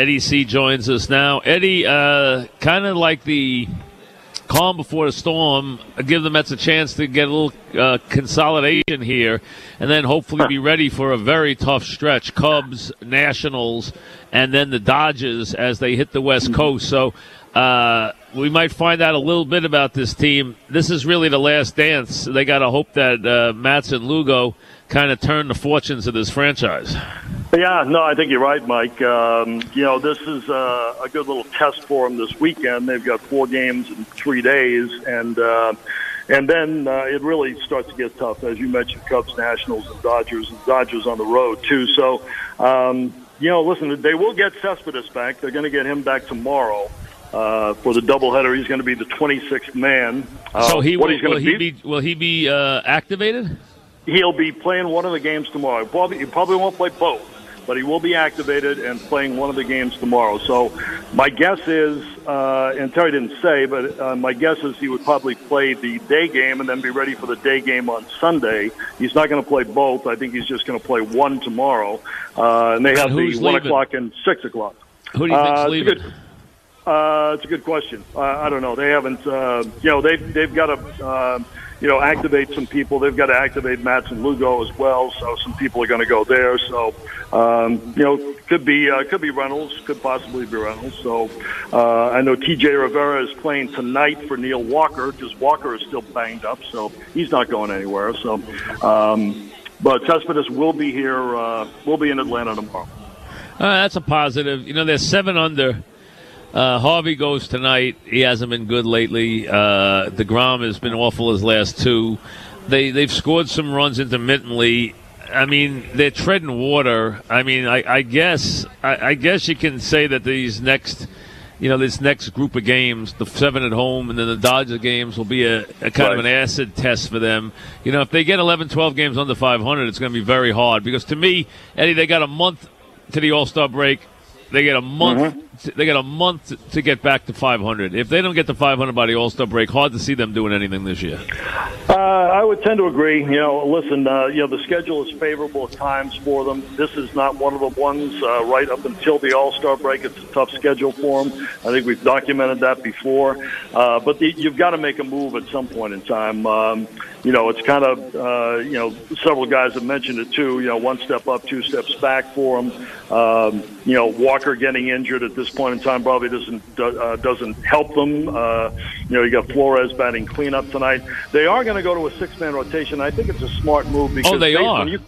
Eddie C joins us now. Eddie, uh, kind of like the calm before the storm, uh, give the Mets a chance to get a little uh, consolidation here, and then hopefully be ready for a very tough stretch. Cubs, Nationals, and then the Dodgers as they hit the West Coast. So uh, we might find out a little bit about this team. This is really the last dance. They got to hope that uh, Matz and Lugo kind of turn the fortunes of this franchise. Yeah, no, I think you're right, Mike. Um, you know, this is uh, a good little test for them this weekend. They've got four games in three days, and uh, and then uh, it really starts to get tough, as you mentioned, Cubs, Nationals, and Dodgers, and Dodgers on the road too. So, um, you know, listen, they will get Cespedes back. They're going to get him back tomorrow. Uh, for the doubleheader, he's going to be the 26th man. Uh, so he will, will he be, be will he be uh, activated? He'll be playing one of the games tomorrow. Probably, he probably won't play both but he will be activated and playing one of the games tomorrow. So my guess is, uh, and Terry didn't say, but uh, my guess is he would probably play the day game and then be ready for the day game on Sunday. He's not going to play both. I think he's just going to play one tomorrow. Uh, and they have the one o'clock and six o'clock. Who do you think's uh, leaving? Good, uh, it's a good question. Uh, I don't know. They haven't. Uh, you know, they've they've got a. Uh, you know, activate some people. They've got to activate Matz and Lugo as well, so some people are going to go there. So, um, you know, could be uh, could be Reynolds, could possibly be Reynolds. So, uh, I know T.J. Rivera is playing tonight for Neil Walker because Walker is still banged up, so he's not going anywhere. So, um, but Cespedes will be here. Uh, will be in Atlanta tomorrow. Uh, that's a positive. You know, they're seven under uh, Harvey goes tonight. He hasn't been good lately. Uh, Degrom has been awful his last two. They they've scored some runs intermittently. I mean, they're treading water. I mean, I, I guess I, I, guess you can say that these next, you know, this next group of games, the seven at home and then the Dodger games, will be a, a kind right. of an acid test for them. You know, if they get 11, 12 games under 500, it's going to be very hard because to me, Eddie, they got a month to the All Star break. They get a month. Mm-hmm they got a month to get back to 500. If they don't get to 500 by the All Star break, hard to see them doing anything this year. Uh, I would tend to agree. You know, listen, uh, you know, the schedule is favorable at times for them. This is not one of the ones uh, right up until the All Star break. It's a tough schedule for them. I think we've documented that before. Uh, but the, you've got to make a move at some point in time. Um, you know, it's kind of, uh, you know, several guys have mentioned it too. You know, one step up, two steps back for them. Um, you know, Walker getting injured at this point in time probably doesn't uh, doesn't help them. Uh, you know, you got Flores batting cleanup tonight. They are going to go to a six man rotation. I think it's a smart move because oh, they are. You,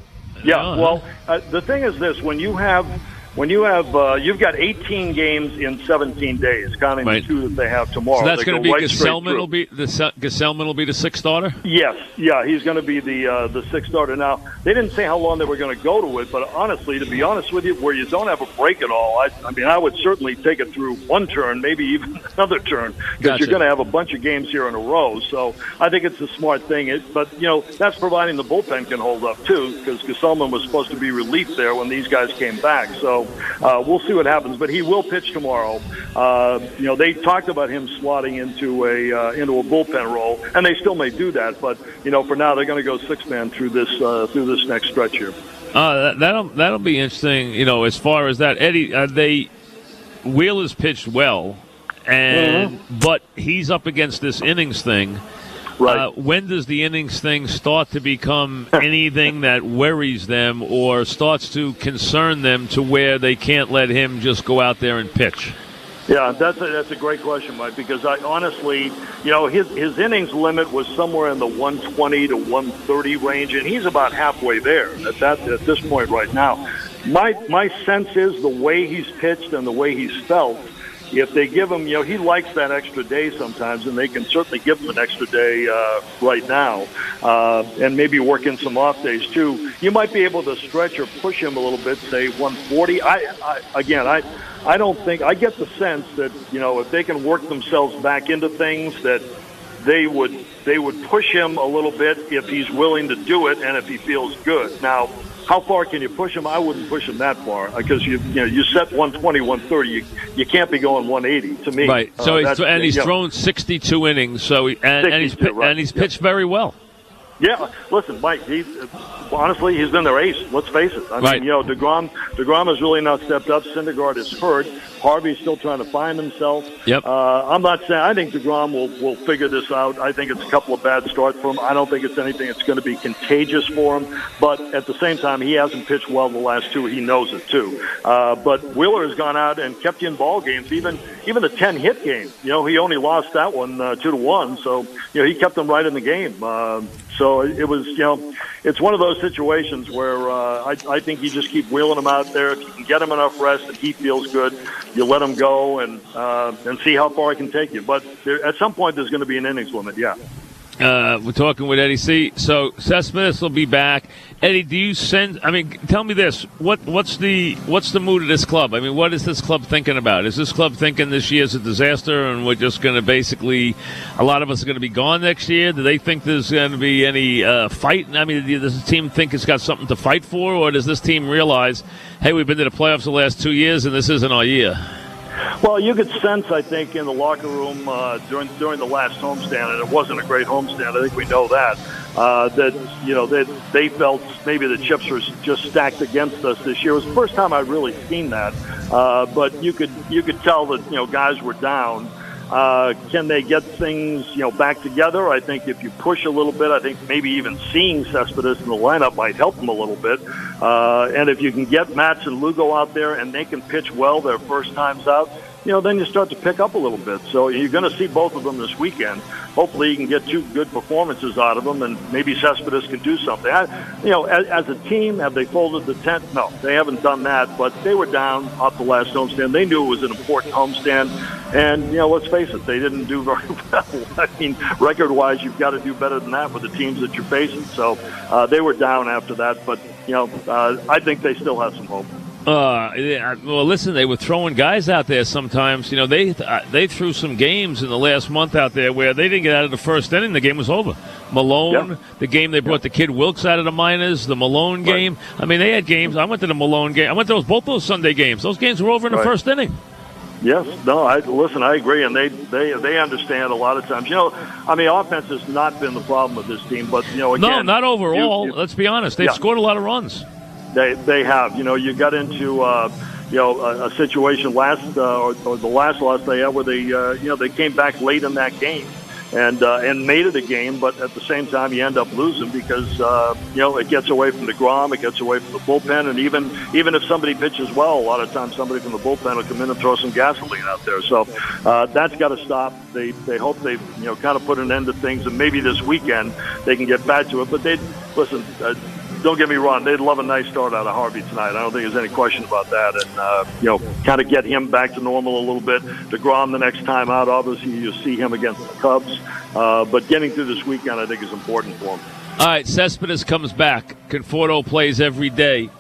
yeah. Well, uh, the thing is this: when you have when you have uh, you've got 18 games in 17 days, counting right. the two that they have tomorrow. So that's going to be right will be the Gsellman will be the sixth starter. Yes, yeah, he's going to be the uh, the sixth starter. Now they didn't say how long they were going to go to it, but honestly, to be honest with you, where you don't have a break at all, I, I mean, I would certainly take it through one turn, maybe even another turn, because gotcha. you're going to have a bunch of games here in a row. So I think it's a smart thing. It, but you know, that's providing the bullpen can hold up too, because Gsellman was supposed to be relief there when these guys came back. So uh, we'll see what happens. But he will pitch tomorrow. Uh, you know, they talked about him slotting into a uh, into a bullpen role, and they still may do that. But you know, for now, they're going to go six man through this uh, through this next stretch here. Uh, that'll that'll be interesting. You know, as far as that, Eddie, uh, they Wheeler's pitched well, and mm-hmm. but he's up against this innings thing. Right. Uh, when does the innings thing start to become anything that worries them or starts to concern them to where they can't let him just go out there and pitch? Yeah, that's a, that's a great question, Mike. Because I honestly, you know, his his innings limit was somewhere in the 120 to 130 range, and he's about halfway there at that at this point right now. My my sense is the way he's pitched and the way he's felt if they give him, you know, he likes that extra day sometimes, and they can certainly give him an extra day uh, right now, uh, and maybe work in some off days too. You might be able to stretch or push him a little bit, say 140. I, I again, I, I don't think I get the sense that you know if they can work themselves back into things that they would they would push him a little bit if he's willing to do it and if he feels good. Now how far can you push him? I wouldn't push him that far because you you know you set 120, 130. You, you can't be going 180 to me. Right. So uh, he's and he's thrown 62 innings. So he, and, and he's right. and he's pitched yep. very well. Yeah, listen, Mike. He's honestly he's been their ace. Let's face it. I Right. mean, you know, Degrom Degrom has really not stepped up. Syndergaard is hurt. Harvey's still trying to find himself. Yep. Uh, I'm not saying I think Degrom will will figure this out. I think it's a couple of bad starts for him. I don't think it's anything that's going to be contagious for him. But at the same time, he hasn't pitched well the last two. He knows it too. Uh, but Wheeler has gone out and kept you in ball games. Even even the 10 hit game. You know, he only lost that one uh, two to one. So you know he kept them right in the game. Uh, so it was, you know, it's one of those situations where uh, I, I think you just keep wheeling him out there. If you can get him enough rest and he feels good, you let him go and uh, and see how far it can take you. But there, at some point, there's going to be an innings limit. Yeah. Uh, we're talking with Eddie C. So Cespedes will be back. Eddie, do you send? I mean, tell me this: what what's the what's the mood of this club? I mean, what is this club thinking about? Is this club thinking this year's a disaster and we're just going to basically, a lot of us are going to be gone next year? Do they think there's going to be any uh, fight? I mean, does the team think it's got something to fight for, or does this team realize, hey, we've been to the playoffs the last two years and this isn't our year? Well, you could sense, I think, in the locker room uh, during during the last homestand, and it wasn't a great homestand. I think we know that. Uh, that you know that they felt maybe the chips were just stacked against us this year. It was the first time I'd really seen that. Uh, but you could you could tell that you know guys were down. Uh, can they get things, you know, back together? I think if you push a little bit, I think maybe even seeing Cespedes in the lineup might help them a little bit. Uh, and if you can get Matz and Lugo out there and they can pitch well their first times out, you know, then you start to pick up a little bit. So you're going to see both of them this weekend. Hopefully, you can get two good performances out of them, and maybe Cespedes can do something. I, you know, as, as a team, have they folded the tent? No, they haven't done that. But they were down off the last homestand. They knew it was an important homestand, and you know, let's face it, they didn't do very well. I mean, record-wise, you've got to do better than that with the teams that you're facing. So uh, they were down after that, but you know, uh, I think they still have some hope. Uh, well, listen, they were throwing guys out there sometimes. You know, they uh, they threw some games in the last month out there where they didn't get out of the first inning. The game was over. Malone, Yep. the game they brought the kid Wilkes out of the minors, the Malone Right. game. I mean, they had games. I went to the Malone game. I went to those both those Sunday games. Those games were over in the first inning. Yes, no, I listen. I agree, and they they they understand a lot of times. You know, I mean, offense has not been the problem with this team, but you know, again, no, not overall. you- you- Let's be honest. They've Yeah. scored a lot of runs. They they have. You know, you got into uh, you know a, a situation last uh, or, or the last loss they had where they uh, you know they came back late in that game and uh, and made it a game, but at the same time you end up losing because uh, you know it gets away from deGrom, it gets away from the bullpen, and even even if somebody pitches well, a lot of times somebody from the bullpen will come in and throw some gasoline out there. So uh, that's got to stop. They they hope they you know kind of put an end to things, and maybe this weekend they can get back to it. But they listen. Uh, don't get me wrong; they'd love a nice start out of Harvey tonight. I don't think there's any question about that. And uh, you know, kind of get him back to normal a little bit. Degrom the next time out, obviously you see him against the Cubs. Uh, but getting through this weekend, I think, is important for him. All right, Cespedes comes back. Conforto plays every day.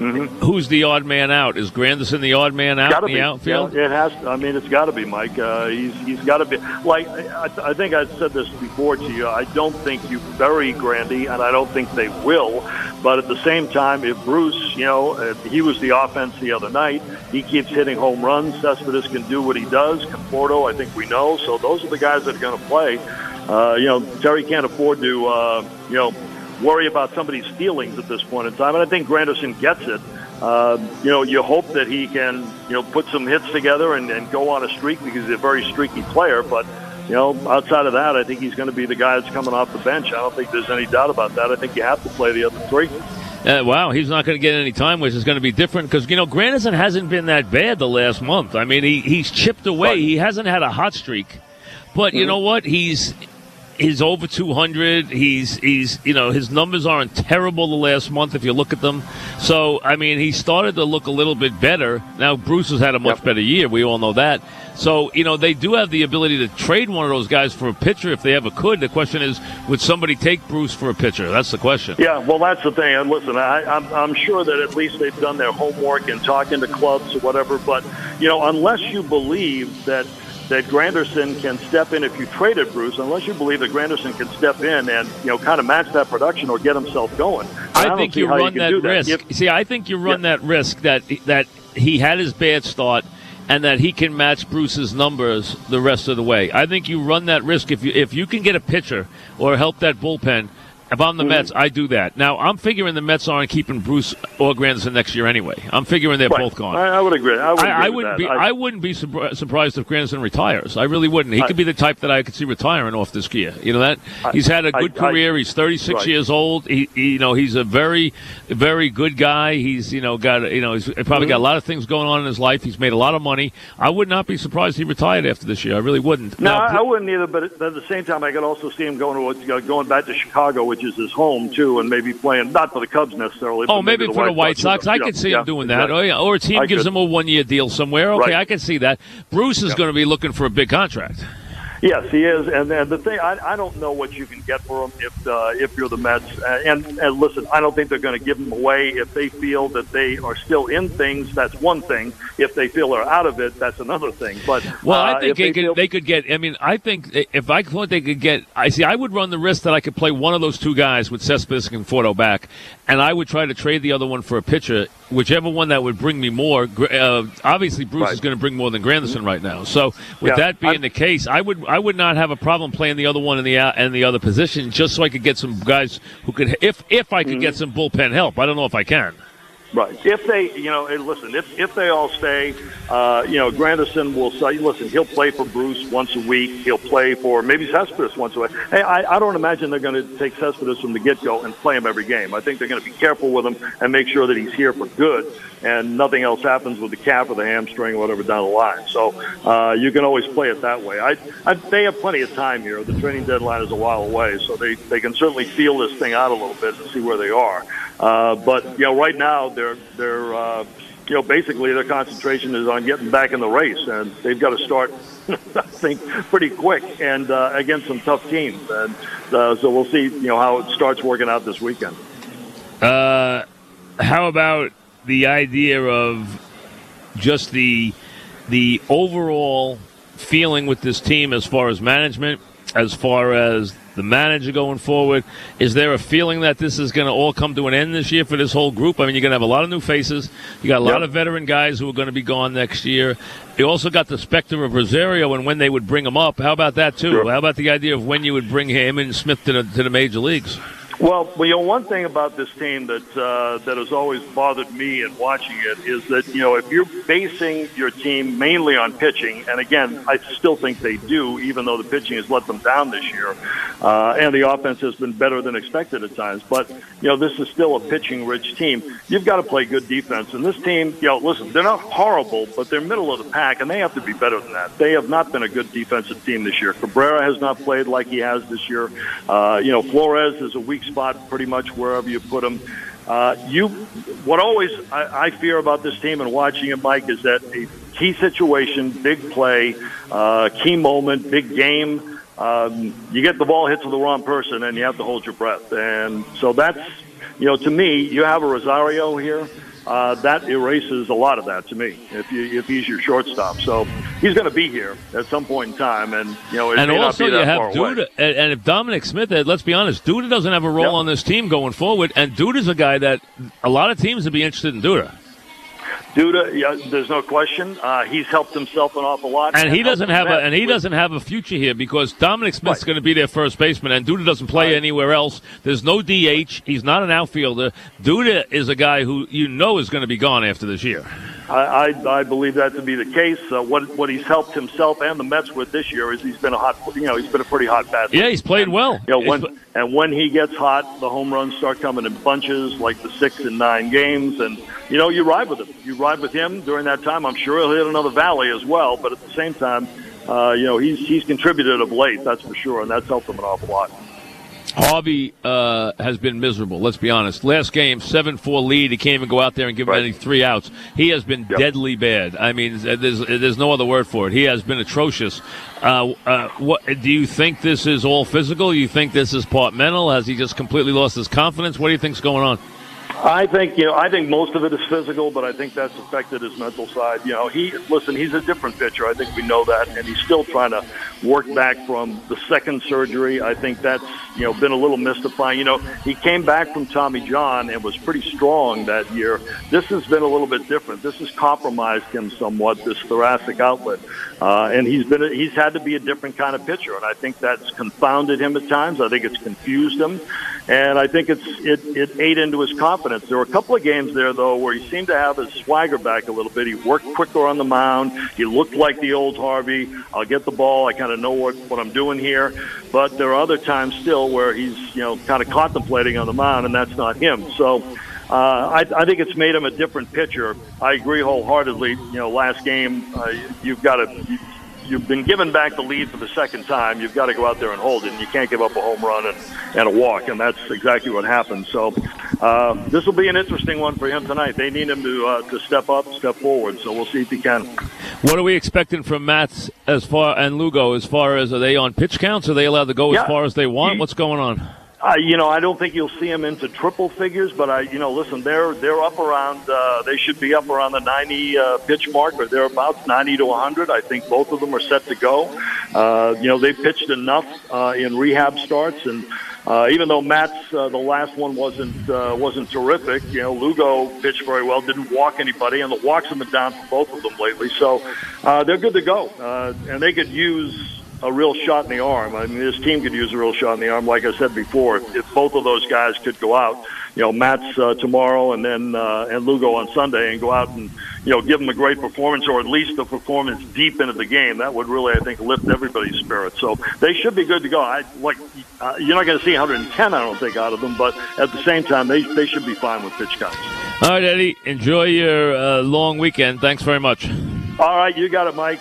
Who's the odd man out? Is Granderson the odd man out in the be. outfield? Yeah, it has. I mean, it's got to be, Mike. Uh, he's he's got to be. Like I, I think I said this before to you. I don't think you bury Grandy, and I don't think they will. But at the same time, if Bruce, you know, he was the offense the other night. He keeps hitting home runs. Cespedes can do what he does. Conforto, I think we know. So those are the guys that are going to play. Uh, you know, Terry can't afford to, uh, you know, worry about somebody's feelings at this point in time. And I think Granderson gets it. Uh, you know, you hope that he can, you know, put some hits together and, and go on a streak because he's a very streaky player. But, you know, outside of that, I think he's going to be the guy that's coming off the bench. I don't think there's any doubt about that. I think you have to play the other three. Uh, wow, he's not going to get any time, which is going to be different because you know Granderson hasn't been that bad the last month. I mean, he he's chipped away. Right. He hasn't had a hot streak, but you Mhm. know what? He's he's over 200. He's he's you know his numbers aren't terrible the last month if you look at them. So I mean, he started to look a little bit better. Now Bruce has had a much Yep. better year. We all know that. So you know they do have the ability to trade one of those guys for a pitcher if they ever could. The question is, would somebody take Bruce for a pitcher? That's the question. Yeah, well, that's the thing. And listen, I, I'm, I'm sure that at least they've done their homework and talking to clubs or whatever. But you know, unless you believe that that Granderson can step in if you traded Bruce, unless you believe that Granderson can step in and you know kind of match that production or get himself going, I, don't think you run can that risk. If- See, I think you run that risk that that he had his bad start and that he can match Bruce's numbers the rest of the way. I think you run that risk if you if you can get a pitcher or help that bullpen If I'm the. Mets, I do that. Now I'm figuring the Mets aren't keeping Bruce or Granderson next year anyway. I'm figuring they're Right. both gone. I, I would agree. I, would I, I wouldn't that. be. I, wouldn't be surpri- surprised if Granderson retires. I really wouldn't. He could be the type that I could see retiring off this year. You know that he's had a good career. he's 36 Right. years old. He, he- you know, he's a very, very good guy. He's you know got you know he's probably got a mm-hmm. lot of things going on in his life. He's made a lot of money. I would not be surprised he retired after this year. I really wouldn't. No, Now, I, wouldn't either. But at at the same time, I could also see him going to uh, going back to Chicago, which is his home too, and maybe playing not for the Cubs necessarily. Oh, but maybe, for the White Sox. I Yeah, could see yeah, him doing that. exactly. Oh, yeah. Or a team I gives could. him a one year deal somewhere. Okay, Right. I can see that. Bruce is Yeah. going to be looking for a big contract. Yes, he is, and, and the thing I, I don't know what you can get for him if uh, if you're the Mets. Uh, and and listen, I don't think they're going to give him away if they feel that they are still in things. That's one thing. If they feel they're out of it, that's another thing. But Well, uh, I think if they, they could. feel- they could get. I mean, I think if I thought they could get. I see. I would run the risk that I could play one of those two guys with Cespedes and Forto back, and I would try to trade the other one for a pitcher, whichever one that would bring me more. Uh, obviously, Bruce Right. is going to bring more than Granderson right now. So, with Yeah, that being I'm- the case, I would. I would not have a problem playing the other one in the and the other position, just so I could get some guys who could. If if I could Mm-hmm. get some bullpen help, I don't know if I can. Right. If they, you know, and listen, if, if they all stay, uh, you know, Granderson will say, listen, he'll play for Bruce once a week. He'll play for maybe Cespedes once a week. Hey, I, I don't imagine they're going to take Cespedes from the get go and play him every game. I think they're going to be careful with him and make sure that he's here for good and nothing else happens with the calf or the hamstring or whatever down the line. So uh, you can always play it that way. I, I, they have plenty of time here. The training deadline is a while away, so they, they can certainly feel this thing out a little bit and see where they are. Uh, but you know, right now they're they're uh, you know basically their concentration is on getting back in the race, and they've got to start. I think pretty quick and uh, against some tough teams, and uh, so we'll see. You know how it starts working out this weekend. Uh, how about the idea of just the the overall feeling with this team as far as management, as far as the manager going forward? Is there a feeling that this is going to all come to an end this year for this whole group? I mean, you're going to have a lot of new faces. You got a lot Yep. of veteran guys who are going to be gone next year. You also got the specter of Rosario and when they would bring him up. How about that too? Sure. How about the idea of when you would bring him and Smith to the, to the major leagues? Well, you know, one thing about this team that uh, that has always bothered me in watching it is that you know if you're basing your team mainly on pitching, and again, I still think they do, even though the pitching has let them down this year, uh, and the offense has been better than expected at times. But you know, this is still a pitching-rich team. You've got to play good defense, and this team, you know, listen, they're not horrible, but they're middle of the pack, and they have to be better than that. They have not been a good defensive team this year. Cabrera has not played like he has this year. Uh, you know, Flores is a weak spot pretty much wherever you put him. Uh, you, what always I, I fear about this team and watching it, Mike, is that a key situation, big play, uh, key moment, big game. Um, you get the ball hit to the wrong person, and you have to hold your breath. And so that's, you know, to me, you have a Rosario here. Uh, that erases a lot of that to me. If you if he's your shortstop, so he's going to be here at some point in time, and you know, and also you have. Duda, and, and if Dominic Smith, uh, let's be honest, Duda doesn't have a role Yep. on this team going forward, and Duda's a guy that a lot of teams would be interested in Duda, Duda, yeah, there's no question. Uh, he's helped himself an awful lot, and he doesn't have a and he with- doesn't have a future here because Dominic Smith's Right. going to be their first baseman, and Duda doesn't play Right. anywhere else. There's no DH. He's not an outfielder. Duda is a guy who you know is going to be gone after this year. I, I, I believe that to be the case. Uh, what what he's helped himself and the Mets with this year is he's been a hot, you know, he's been a pretty hot bat. Yeah, he's played well. You know, when, pl- and when he gets hot, the home runs start coming in bunches, like the six and nine games, and you know you ride with him. You ride with him during that time. I'm sure he'll hit another valley as well, but at the same time, uh, you know he's he's contributed of late, that's for sure, and that's helped him an awful lot. Harvey uh, has been miserable. Let's be honest. Last game, seven four lead. He can't even go out there and give him Right. any three outs. He has been Yep. deadly bad. I mean, there's there's no other word for it. He has been atrocious. Uh, uh, what do you think? This is all physical? You think this is part mental? Has he just completely lost his confidence? What do you think's going on? I think you know. I think most of it is physical, but I think that's affected his mental side. You know, he listen. He's a different pitcher. I think we know that, and he's still trying to work back from the second surgery. I think that's you know been a little mystifying. You know, he came back from Tommy John and was pretty strong that year. This has been a little bit different. This has compromised him somewhat. This thoracic outlet, uh, and he's been a, he's had to be a different kind of pitcher, and I think that's confounded him at times. I think it's confused him, and I think it's it, it ate into his confidence. There were a couple of games there though where he seemed to have his swagger back a little bit. He worked quicker on the mound. He looked like the old Harvey. I'll get the ball. I kind of know what what I'm doing here. But there are other times still where he's you know kind of contemplating on the mound, and that's not him. So. Uh, I, I think it's made him a different pitcher. I agree wholeheartedly. You know, last game, uh, you've got to you've been given back the lead for the second time. You've got to go out there and hold it. And you can't give up a home run and, and a walk, and that's exactly what happened. So uh, this will be an interesting one for him tonight. They need him to uh, to step up, step forward. So we'll see if he can. What are we expecting from Matz as far and Lugo as far as are they on pitch counts? Are they allowed to go yeah. as far as they want? What's going on? Uh, you know, I don't think you'll see them into triple figures, but I, you know, listen, they're they're up around. Uh, they should be up around the 90 uh, pitch mark, or thereabouts, 90 to 100. I think both of them are set to go. Uh, you know, they pitched enough uh, in rehab starts, and uh, even though Matz uh, the last one wasn't uh, wasn't terrific, you know, Lugo pitched very well, didn't walk anybody, and the walks have been down for both of them lately. So uh, they're good to go, uh, and they could use a real shot in the arm. I mean, this team could use a real shot in the arm. Like I said before, if, if both of those guys could go out, you know, Matz uh, tomorrow and then uh, and Lugo on Sunday, and go out and you know give them a great performance or at least a performance deep into the game, that would really, I think, lift everybody's spirits. So they should be good to go. I like uh, you're not going to see 110, I don't think, out of them, but at the same time, they they should be fine with pitch counts. All right, Eddie. Enjoy your uh, long weekend. Thanks very much. All right, you got it, Mike.